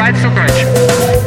right so much.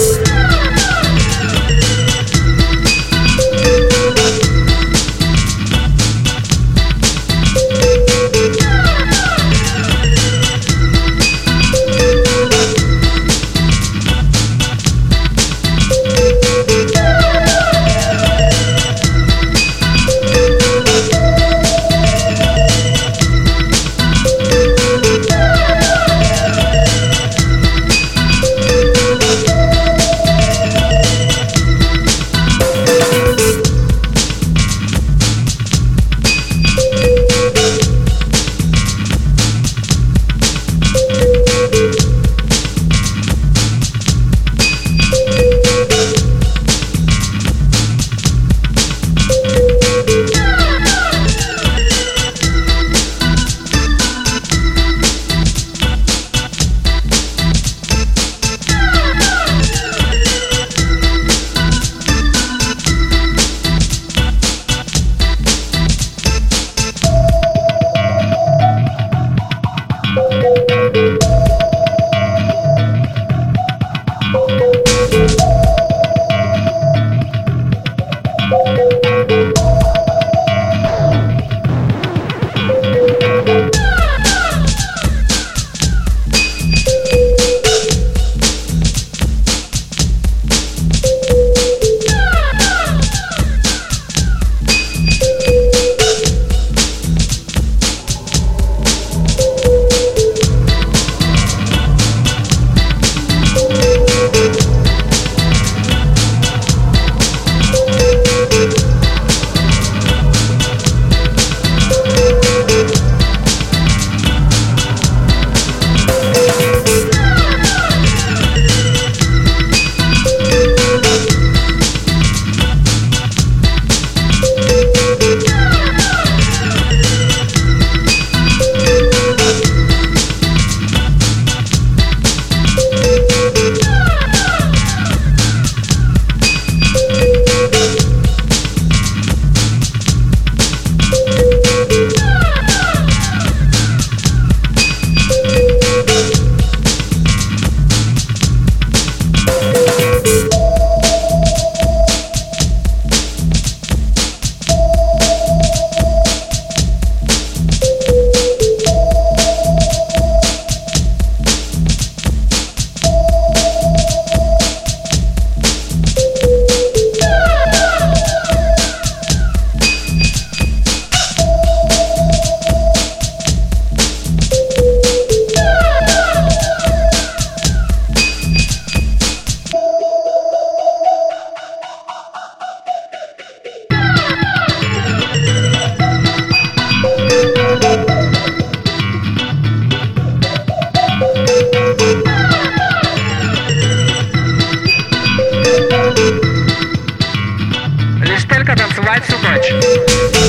Völker tanzen weit zu Deutsch.